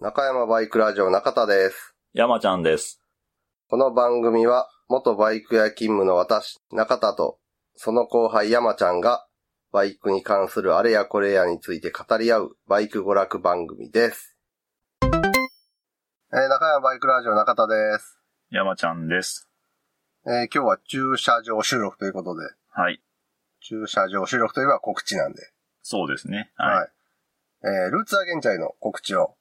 中山バイクラジオ中田です。山ちゃんです。この番組は、元バイク屋勤務の私、中田と、その後輩山ちゃんが、バイクに関するあれやこれやについて語り合う、バイク娯楽番組です。えー中山バイクラジオ中田です。山ちゃんです。えー今日は駐車場収録ということで、はい。駐車場収録といえば告知なんで、そうですね。はい。はい。えールーツアゲンチャイの告知を、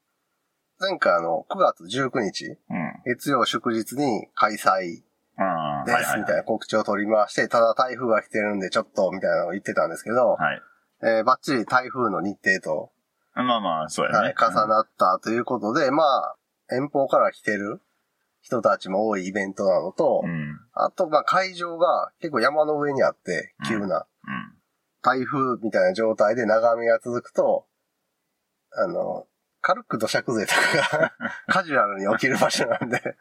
前回あの、9月19日、うん。月曜祝日に開催うん。です、みたいな告知を取りまして、ただ台風が来てるんでちょっと、みたいなのを言ってたんですけど、はい。えーバッチリ台風の日程と、まあまあ、そうやね。はい重なったということで、まあ、遠方から来てる人たちも多いイベントなのと、うん。あと、まあ、会場が結構山の上にあって、急な、うん。台風みたいな状態で長雨が続くと、あの、軽く土砂崩れとかが カジュアルに起きる場所なんで、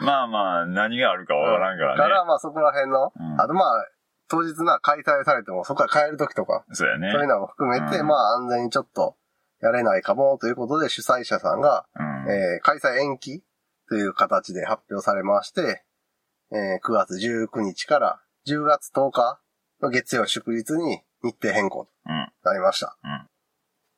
まあまあ、何があるかわからんからね。から、まあそこら辺の、うんあとまあ、当日な開催されてもそこから帰る時とか、そうやね。そういうのも含めて、うんまあ安全にちょっとやれないかもということで主催者さんが、うん。えー開催延期という形で発表されまして、えー9月19日から10月10日の月曜祝日に日程変更とうん。なりました。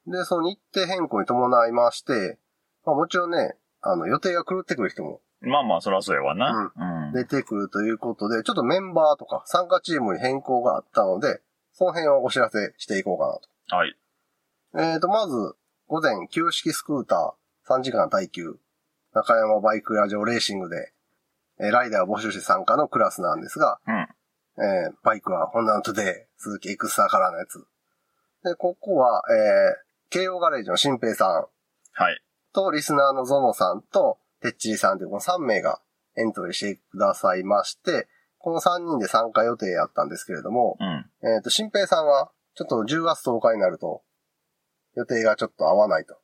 で、その日程変更に伴いまして、まあもちろんね、あの予定が狂ってくる人もまあまあ、そらそうやわな。うん。出てくるということで、ちょっとメンバーとか参加チームに変更があったので、その辺をお知らせしていこうかなはい。と。えーと、まず、午前、旧式スクーター3時間耐久、中山バイクラジオレーシングで、えーライダーを募集して参加のクラスなんですが、うん。えーバイクはホンダのトゥデイ、スズキエクスターカラーのやつ。で、ここは、えー、慶応ガレージの新平さんはい。と、リスナーのゾノさんと、てっちりさんというこの3名がエントリーしてくださいまして、この3人で参加予定やったんですけれども、うん。えっ、と、新平さんは、ちょっと10月10日になると、予定がちょっと合わないと。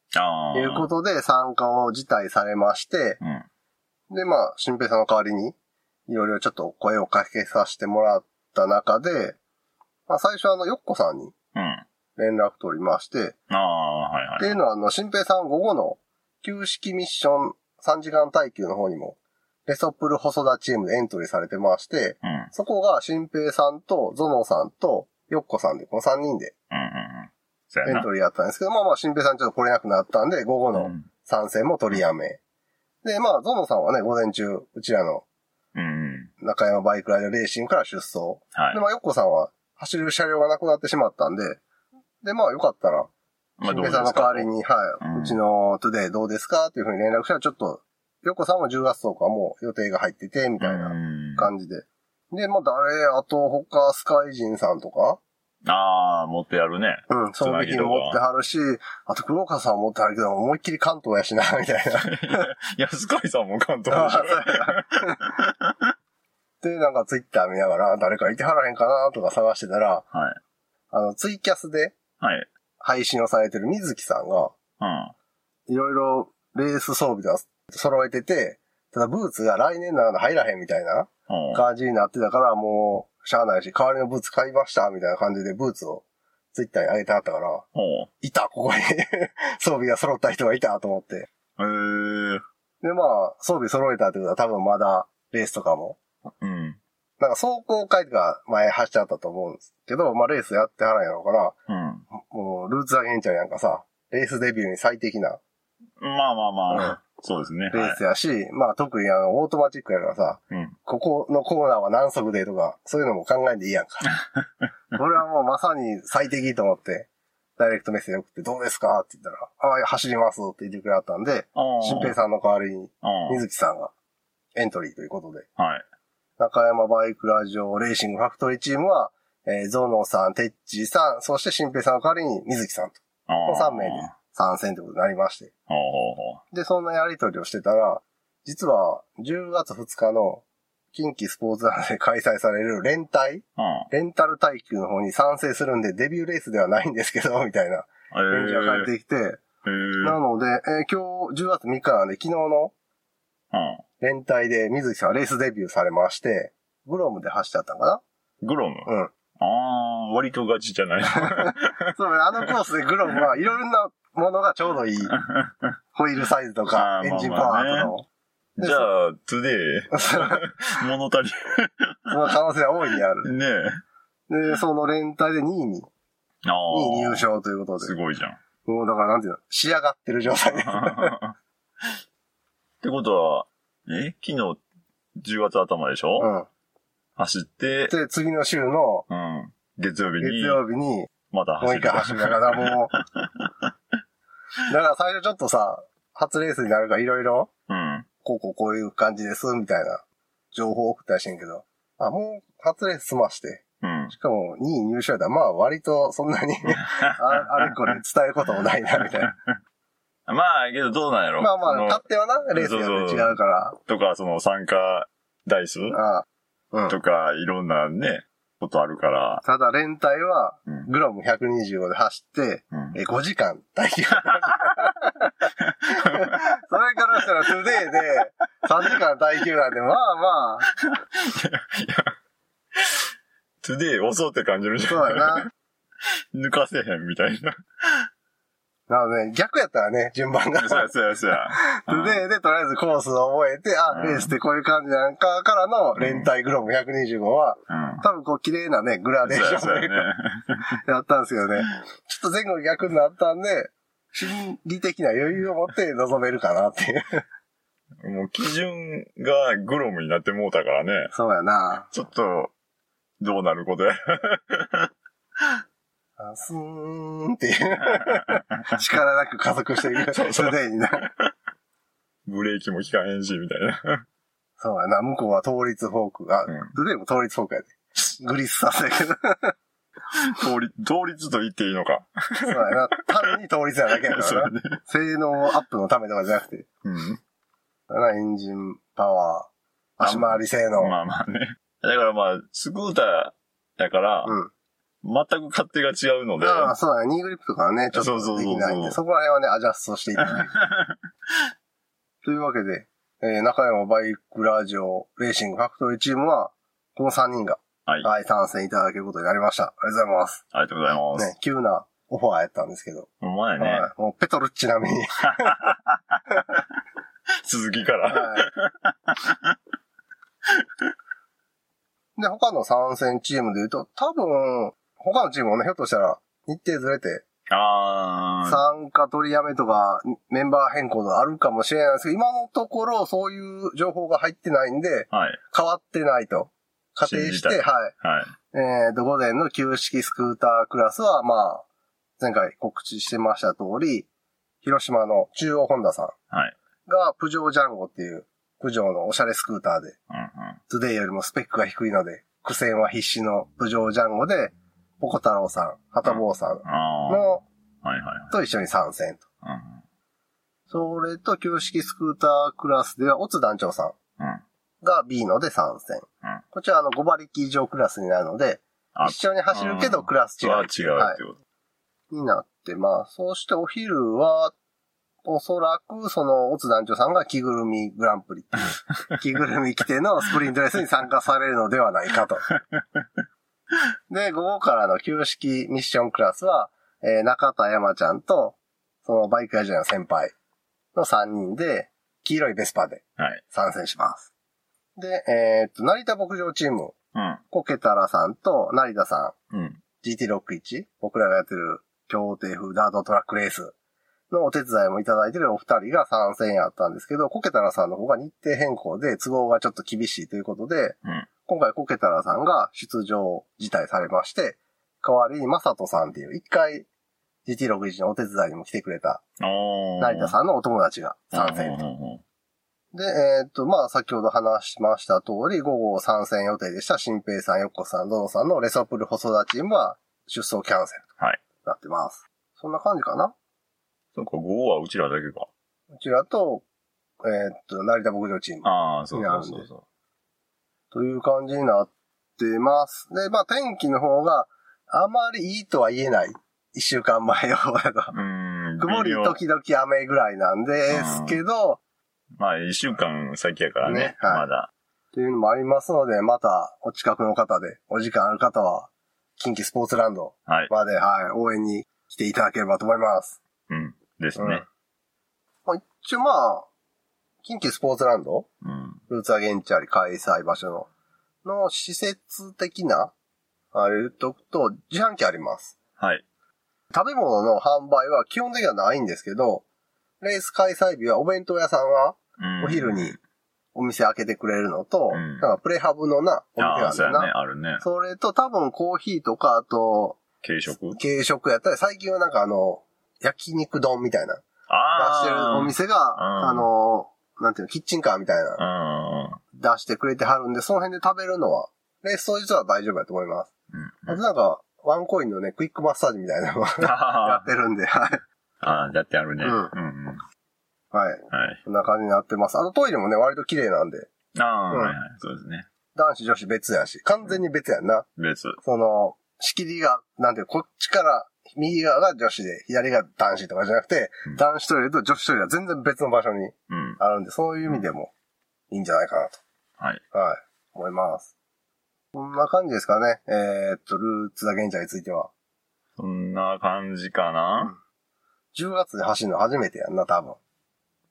いうことで参加を辞退されまして、うん。で、まあ、新平さんの代わりに、いろいろちょっと声をかけさせてもらった中で、まあ、最初あの、よっこさんにうん。連絡取りまして、ああ、はいはい。っていうのは、あの、新平さん午後の旧式ミッション3時間耐久の方にも、レソプル細田チームでエントリーされてまして、うん。そこが新平さんとゾノさんとヨッコさんで、この3人で。エントリーやったんですけど、まあまあ新平さんちょっと来れなくなったんで、午後のうん。参戦も取りやめ。で、まあゾノさんはね、午前中、うちらのうんうん。中山バイクラジオレーシングから出走。はいで、。まあヨッコさんは走る車両がなくなってしまったんで、で、まあよかったら、まあ、どうさんの代わりに、はい、ううんちのトゥデイどうですかっていうふうに連絡したら、ちょっと、ヨコさんも10月10日もう予定が入ってて、みたいなうん感じで。で、まあ誰、あと他、スカイジンさんとか、ああ、持ってやるね。うん、その時に持ってはるし、あと黒川さんも持ってはるけど、思いっきり関東やしな、みたいな。いや、スカイさんも関東あでし で、なんかツイッター見ながら、誰かいてはらへんかなとか探してたら、はい。あの、ツイキャスではい。配信をされてる水木さんが、うん。いろいろレース装備とか揃えてて、ただブーツが来年なの入らへんみたいなうん。感じになってたから、もう、しゃあないし、代わりのブーツ買いました、みたいな感じでブーツをツイッターに上げてあったから。いた、ここに 装備が揃った人がいたと思って。へえ。で、まあ、装備揃えたってことは多分まだレースとかも、うん。なんか走行会とか前走っちゃったと思うんですけど、まあレースやってはらんやろうから、うん。もうルーツアゲンチャーなんかさ、レースデビューに最適なまあまあまあ、そうですね。レースやし、まあ特にあの、オートマチックやからさ、はい。うん。ここのコーナーは何速でとか、そういうのも考えんでいいやんか。これはもうまさに最適と思って、ダイレクトメッセージ送ってどうですかって言ったら、ああ、走りますって言ってくれはったんで。新平さんの代わりに、うん。水木さんがエントリーということで、はい。中山バイクラジオレーシングファクトリーチームは、えーゾノさん、テッチーさん、そして新平さんの代わりに水木さんと、あこの3名で参戦ということになりまして。で、そんなやりとりをしてたら、実は10月2日の近畿スポーツ団で開催される連帯。レンタル耐久の方に賛成するんで、デビューレースではないんですけど、みたいな返事が返ってきて。なので、えー今日10月3日なんで、昨日のうん。連帯で水木さんはレースデビューされまして、グロムで走っちゃったんかグロム。なうん。ああ、割とガチじゃない。そうね、あのコースでグロムはいろんなものがちょうどいい。ホイールサイズとか エンジンパワーとかも。でじゃあ、トゥデイ、物足り、その可能性は大いにある。ねえ。で、そのレン耐で2位に、あ2位入あ。賞ということで。すごいじゃん。もうだからなんていうの、仕上がってる状態です。ってことは、え昨日、10月頭でしょ、うん。走って、で、次の週のうん。月曜日月に、曜日に、またもう一走る。回走るからもう、だから最初ちょっとさ、初レースになるからいろいろ、うん。こうこうこういう感じです、みたいな情報を送ったりしてんけど、あ、もう初レース済まして、うん。しかも2位入賞やったら、まあ割とそんなに ああれこれ伝えることもないな、みたいな。まあ、けどどうなんやろ？まあまあ、勝手はな、レースによって違うから。とか、その参加台数ああうん。とか、いろんなね、ことあるから。ただ連帯は、うん。グロム125で走って、うん。え、5時間待機。それからしたら、トゥデイで、3時間耐久なんで、まあまあ、トゥデイ遅って感じるじゃん。そうやな。抜かせへんみたいな。なので、逆やったらね、順番が。そうや、そうや、そうや。トゥデイでとりあえずコースを覚えて、あ、うんレースってこういう感じなんかからのレン耐グロム125は、うん。多分こう綺麗なね、グラデーションでね。やったんですけどね。ちょっと前後逆になったんで、心理的な余裕を持って臨めるかなっていう。もう基準がグロムになってもうたからね。そうやな。ちょっと、どうなることや。あスーンっていう。力なく加速していく。そうそうトゥデイにな。ブレーキも効かへんし、みたいな。そうやな。向こうは倒立フォーク。あ、うんトゥデイも倒立フォークやで。グリスさせやけど。倒立、倒立と言っていいのか。そうやな。単に倒立なだけやからな。ね。性能アップのためとかじゃなくて。うん。だからエンジンパワー、足回り性能。まあまあね。だからまあ、スクーターやから、うん。全く勝手が違うので、ああ、そうだね。ニーグリップとかはね、ちょっとできないんで、そこら辺はね、アジャストしていただいて。というわけで、えー、中山バイクラジオレーシングファクトリーチームは、この3人が、はい。はい、参戦いただけることになりました。ありがとうございます。ありがとうございます。ね、急なオファーやったんですけど。ほんまやね。はい、もうペトルッチ並みに。続きから。はい。で、他の参戦チームで言うと、多分、他のチームもね、ひょっとしたら日程ずれて。参加取りやめとか、メンバー変更があるかもしれないですけど、今のところそういう情報が入ってないんで、はい。変わってないと。仮定して、はい。はい。えーと、午前の旧式スクータークラスは、まあ、前回告知してました通り、広島の中央ホンダさんはい。が、プジョージャンゴっていう、プジョーのおしゃれスクーターで、うんうん。トゥデイよりもスペックが低いので、苦戦は必至のプジョージャンゴで、ポコ太郎さん、ハタボーさん。の、はいはいはい。と一緒に参戦と。うんそれと、旧式スクータークラスでは、オツ団長さん。が B ので参戦。うんこちら、あの、5馬力以上クラスになるので、あ一緒に走るけどクラス違う。は違うはいってこと。になってます。そしてお昼は、おそらく、その、オツ団長さんが着ぐるみグランプリ着ぐるみ着てのスプリントレースに参加されるのではないかと。で、午後からの旧式ミッションクラスは、えー中田山ちゃんと、そのバイク屋ジの先輩の3人で、黄色いベスパではい。参戦します。で、えーっと、成田牧場チーム、うん。コケタラさんと成田さん、うん。GT61、僕らがやってる協定風ダートトラックレースのお手伝いもいただいてるお二人が参戦やったんですけど、コケタラさんの方が日程変更で都合がちょっと厳しいということで、うん今回コケタラさんが出場辞退されまして、代わりにマサトさんっていう一回 GT61 のお手伝いにも来てくれた。成田さんのお友達が参戦と。で、えーっと、まあ、先ほど話しました通り、午後参戦予定でした新平さん、横さん、ドノさんのレソプル細田チームは出走キャンセルはい。となってます。そんな感じかなそうか、5はうちらだけか。こちらと、えーっと、成田牧場チームああ、そうそうそうそという感じになってます。で、まあ、天気の方があまりいいとは言えない。一週間前予報だと。う。うん。曇り時々雨ぐらいなんですけど、まあ、一週間先やからね。ねはいまだ。っていうのもありますので、またお近くの方で、お時間ある方は、近畿スポーツランドはい。まで、はい、応援に来ていただければと思います。うん。ですね。まあ、一応まあ、近畿スポーツランド、うん。ルーツアゲンチャリ開催場所の、の施設的な、あれ言っとくと、自販機あります。はい。食べ物の販売は基本的にはないんですけど、レース開催日はお弁当屋さんがうんお昼にお店開けてくれるのと、うんなんかプレハブのな、お店ああ、があるな。そうやね。あるね。それと多分コーヒーとか、あと、軽食？軽食やったり、最近はなんかあの、焼肉丼みたいな、出ああ。してるお店が、うんあの、なんていうの、キッチンカーみたいな、うん。出してくれてはるんで、その辺で食べるのは、レース当日は大丈夫やと思います。うん。あとなんか、ワンコインのね、クイックマッサージみたいなのをやあってるんで、はい。あ、やってあるね。ううんんうん。はい。はい。こんな感じになってます。あとトイレもね、割と綺麗なんで、ああ、うんはいはい。そうですね。男子女子別やし、完全に別やんな。別。その、仕切りが、なんていう、こっちから、右側が女子で、左が男子とかじゃなくて、うん男子トイレと女子トイレは全然別の場所にうん。あるんで、そういう意味でもいいんじゃないかなと。はい。はい。思います。こんな感じですかね。えー、っと、ルーツ・ザ・ゲンチャーについては。そんな感じかな？10月で走るの初めてやんな、多分。ね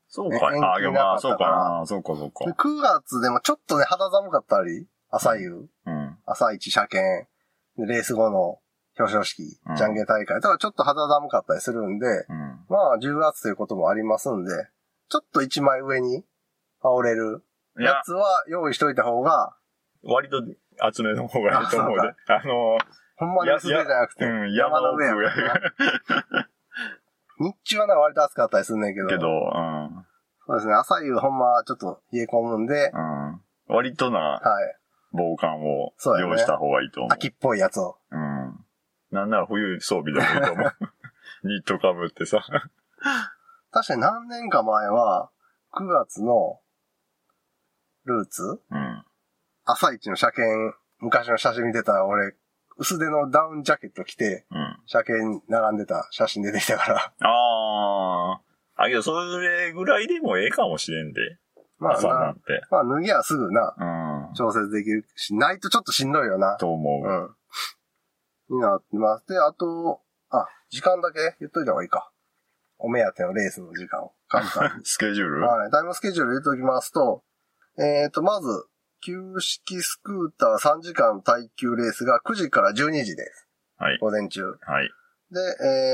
そうか。ああ、でもまあ、そうかな。そうか、そうでか。9月でもちょっとね、肌寒かったり、朝夕、うん。朝一車検、でレース後の表彰式うん、じゃんけん大会とかちょっと肌寒かったりするんで、うん。まあ10月ということもありますんで、ちょっと一枚上に羽織れるいやや、つは用意しといた方が、割と厚めの方がいいと思うで。あの、ほんまに薄手じゃなくて、うん、山の上ややからな日中はな割と暑かったりすんねんけど、けど、うん。そうですね、朝夕ほんまちょっと冷え込むんで、うん。割となはい、防寒を用意した方がいいと思う。秋っぽいやつを。うん。なんなら冬装備でもいいと思う。ニットかぶってさ。確かに何年か前は、9月のルーツ？うん。朝一の車検、昔の写真見てたら俺、薄手のダウンジャケット着て、うん。車検並んでた写真出てきたから。ああ。あ、けど、それぐらいでもええかもしれんで。まあな朝なん、て。まあ脱ぎはすぐな、うん。調節できるし、ないとちょっとしんどいよな。と思う。うん。になってます。で、あと、あ、時間だけ言っといた方がいいか。お目当てのレースの時間を簡単に。スケジュール？はい。タイムスケジュール言っときますと、えっ、と、まず、旧式スクーター3時間耐久レースが9時から12時です。はい。午前中。はい。で、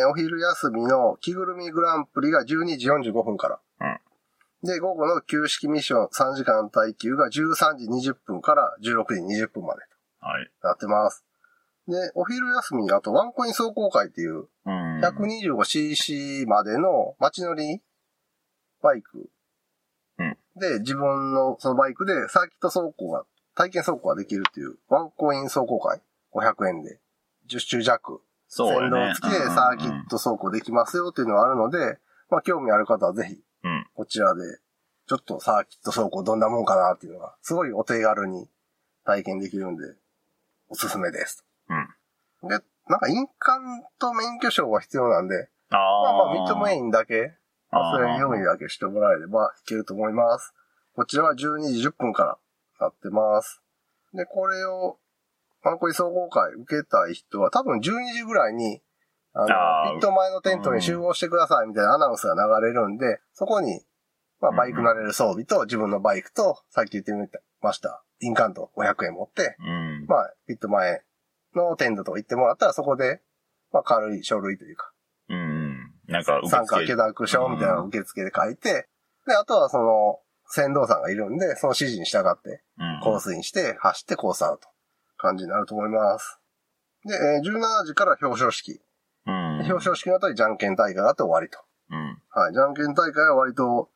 えーお昼休みの着ぐるみグランプリが12時45分から。で、午後の旧式ミッション3時間耐久が13時20分から16時20分まではい。となってます。で、お昼休みにあとワンコイン走行会っていううん。125cc までの街乗りバイク。うんで、自分のそのバイクでサーキット走行が、体験走行ができるっていうワンコイン走行会。500円で。10周弱。先そうやね。導付きでサーキット走行できますよっていうのがあるので、まあ興味ある方はぜひ、うん。こちらで、ちょっとサーキット走行どんなもんかなっていうのが、すごいお手軽に体験できるんで、おすすめです。うん。で、なんか印鑑と免許証は必要なんで、あまああ。まあ、ミッドメインだけ、あーそれ用意だけしてもらえればいけると思います。こちらは12時10分からなってます。で、これを、ワンコイン総合会受けたい人は多分12時ぐらいに、あの、ピット前のテントに集合してくださいみたいなアナウンスが流れるんで、そこに、まあ、バイク乗れる装備と自分のバイクと、さっき言ってみました、印鑑と500円持って、うん。まあ、ピット前のテントとか行ってもらったらそこで、まあ、軽い書類というか、うん。なんか、受参加付許諾書みたいな受付で書いて、で、あとはその、先導さんがいるんで、その指示に従って、うん。コースインして、走ってコースアウト。感じになると思います。で、えー17時から表彰式。うん。表彰式の後にじゃんけん大会があって終わりと。うん。はい。じゃんけん大会は割と、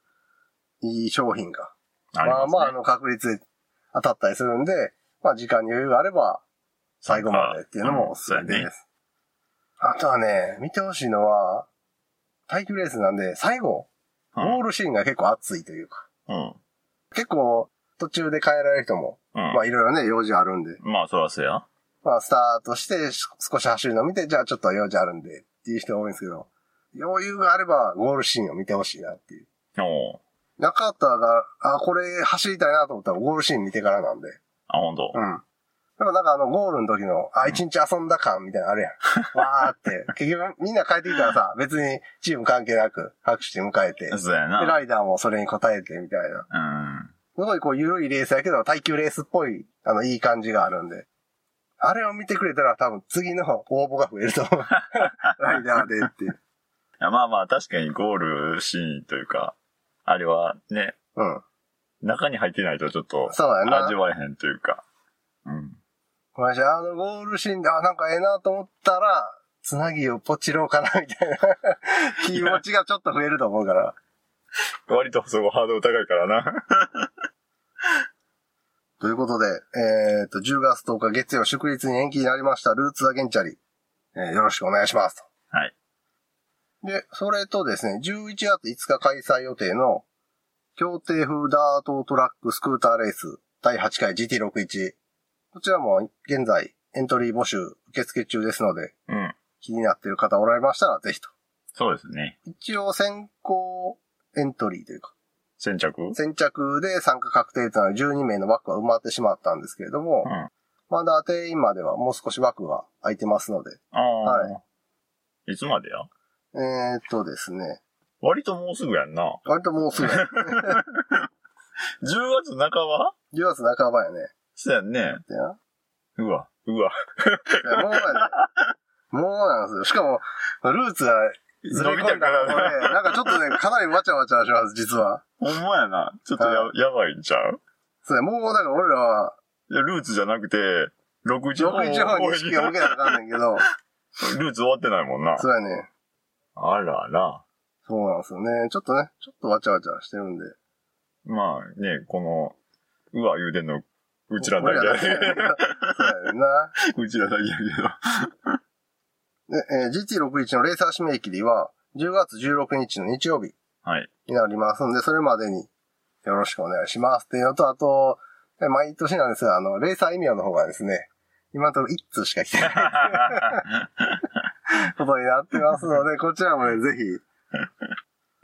いい商品が。ありますねまあまあ、あの、確率で当たったりするんで、まあ時間に余裕があれば、最後までっていうのもおすすめです。あとはね、見てほしいのは、耐久レースなんで、最後、ゴールシーンが結構熱いというか、うん。結構途中で帰られる人も、うん。まあいろいろね、用事あるんで、まあ、そらそうや。まあスタートしてし少し走るのを見て、じゃあちょっと用事あるんでっていう人が多いんですけど、余裕があればゴールシーンを見てほしいなっていう。おう中田が、あ、これ走りたいなと思ったらゴールシーン見てからなんで。あ、ほんと。うん。でもなんかあの、ゴールの時の、あ、一日遊んだ感みたいなのあるやん。わーって。結局、みんな帰ってきたらさ、別にチーム関係なく拍手して迎えて、で、そうやな。ライダーもそれに応えてみたいな。うん。すごいこう、緩いレースやけど、耐久レースっぽい、あの、いい感じがあるんで。あれを見てくれたら多分次の応募が増えると思う。ライダーでっていう。いやまあまあ、確かにゴールシーンというか、あれはね、うん。中に入ってないとちょっとそうやな味。わえへんというか。うん。ごめんなさい、あのゴールシーンで、あ、なんかええなと思ったら、つなぎをポチろうかな、みたいな 気持ちがちょっと増えると思うから。割とそこハードル高いからな。ということで、えっ、と、10月10日月曜祝日に延期になりました、ルーツアゲンチャリ、えーよろしくお願いしますと。はい。で、それとですね、11月5日開催予定の、協定風ダートトラックスクーターレース第8回 GT61。こちらも現在エントリー募集受付中ですので、うん。気になっている方おられましたらぜひと。そうですね。一応先行エントリーというか、先着？先着で参加確定となる12名の枠は埋まってしまったんですけれども、うん。まだ定員まではもう少し枠が空いてますので、ああ。はいいつまでや？えー、っとですね、割ともうすぐやんな。割ともうすぐ、10 10月半ば？月半ばやね。そうやんね。うわ、うわ。もうやね。もうなんですよ。しかも、ルーツがずれ込んだから。なんかちょっとね、かなりわちゃわちゃします、実は。ほんまやな。ちょっとや,、はやばいんちゃう？そうね、もうだから俺らは、いや、ルーツじゃなくて、61 61本に意識が向けなあかんねんけど、ルーツ終わってないもんな。そうやね。あらら。そうなんですよね。ちょっとね、ちょっとわちゃわちゃしてるんで。まあね、この、うわ言うてんの、うちらだけやけそうやな。うちらだけ やけど。で、えー GT61 のレーサー締め切りは、10月16日の日曜日はい。になりますんで、それまでによろしくお願いしますっていうのと、あと、え毎年なんですが、あの、レーサー意味の方がですね、今のところ1通しか来てない ことになってますので、こちらもね、ぜひ、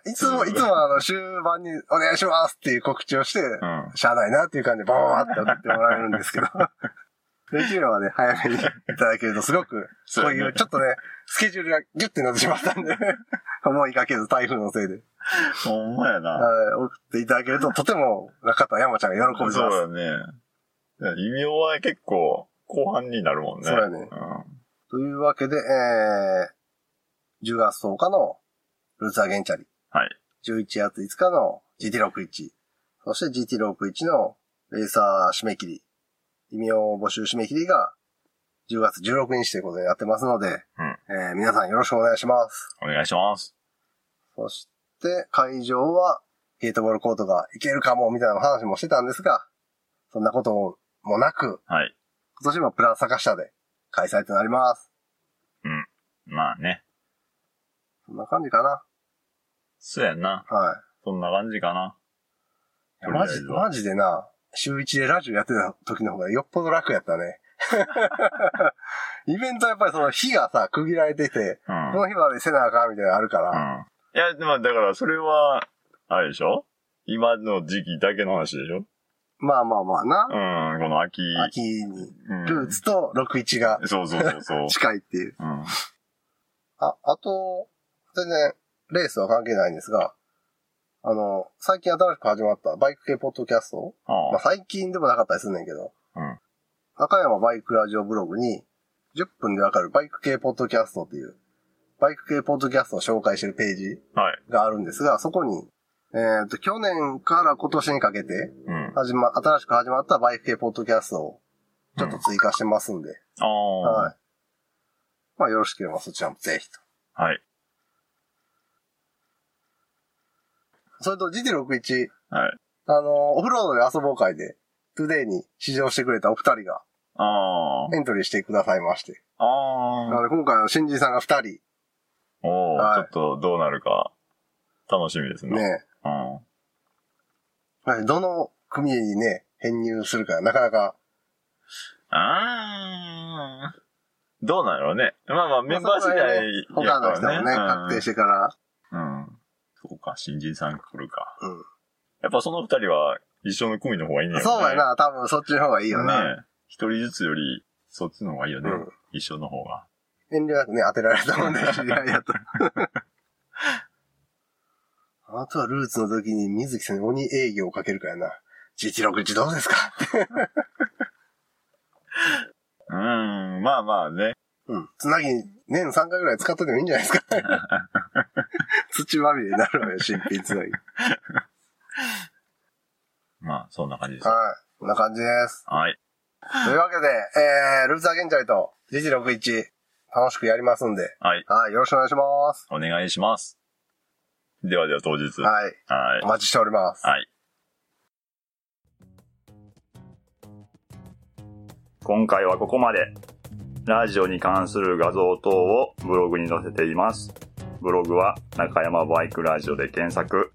いつも、いつもあの、終盤にお願いしますっていう告知をして、うん。しゃあないなっていう感じでバーって送ってもらえるんですけど、できればね、早めにいただけるとすごく、そういうちょっとね、スケジュールがギュッてなってしまったんで、思いがけず台風のせいで、ほんまやな。はい、送っていただけると、とても中田山ちゃんが喜びます。そうだね。異名は結構後半になるもんね。そうやねん。というわけで、えー、10月10日のルーツアゲンチャリ、はい。11月5日の GT61、そして GT61 のレーサー締め切り、異名募集締め切りが10月16日ということになってますので、うんえー皆さんよろしくお願いします。お願いします。そして会場はゲートボールコートが行けるかもみたいな話もしてたんですが、そんなこともなく、はい。今年もプラン坂下で開催となります。まあね。そんな感じかな。そうやんな。はい。そんな感じかな。いやマジ、マジでな、週一でラジオやってた時の方がよっぽど楽やったね。イベントはやっぱりその日がさ、区切られてて、うん。この日までせなあかんみたいなのあるから、うん。いや、でもだからそれは、あれでしょ？今の時期だけの話でしょ？まあまあまあな、うん、この秋。秋にうん、ルーツと61がそうそうそうそう。近いっていう。うん。あ、あと、全然レースは関係ないんですが、あの、最近新しく始まったバイク系ポッドキャストあまあ最近でもなかったりすんねんけど、うん赤山バイクラジオブログに、10分でわかるバイク系ポッドキャストっていう、バイク系ポッドキャストを紹介してるページあ。はい。があるんですが、そこに、えっ、と、去年から今年にかけて、うん。始ま、新しく始まったバイク系ポッドキャストを、ちょっと追加してますんで、ああ。はい。まあ、よろしければそちらもぜひと。はい。それと GT61、はい。あの、オフロードで遊ぼう会で、トゥデイに試乗してくれたお二人があエントリーしてくださいまして。あ。ああ。なので今回は新人さんが二人、おお、はいちょっとどうなるか、楽しみですね。ね、うん。はいどの組にね、編入するかなかなか、ああ。どうなのね。まあまあ、メンバー次第他の人もね、確定してから。そうか、新人さん来るか。うん。やっぱその二人は一緒の組の方がいいねそうや。な、多分そっちの方がいいよな。ね一人ずつより、そっちの方がいいよね。うん一緒の方が。遠慮なくね、当てられたもんね、知り合いやと。あとはルーツの時に水木さんに鬼営業をかけるからな。161どうですか うーん、まあまあね。うん。つなぎ年3回ぐらい使っといてもいいんじゃないですか。土まみれになるわよ、新品つなぎ。まあ、そんな感じです。はい。こんな感じです。はい。というわけで、えー、ルーツアゲンジャイと GG61 楽しくやりますんで、はい。はい、よろしくお願いします。お願いします。ではでは当日。はい。はいお。待ちしております。はい。今回はここまで。ラジオに関する画像等をブログに載せています。ブログは中山バイクラジオで検索。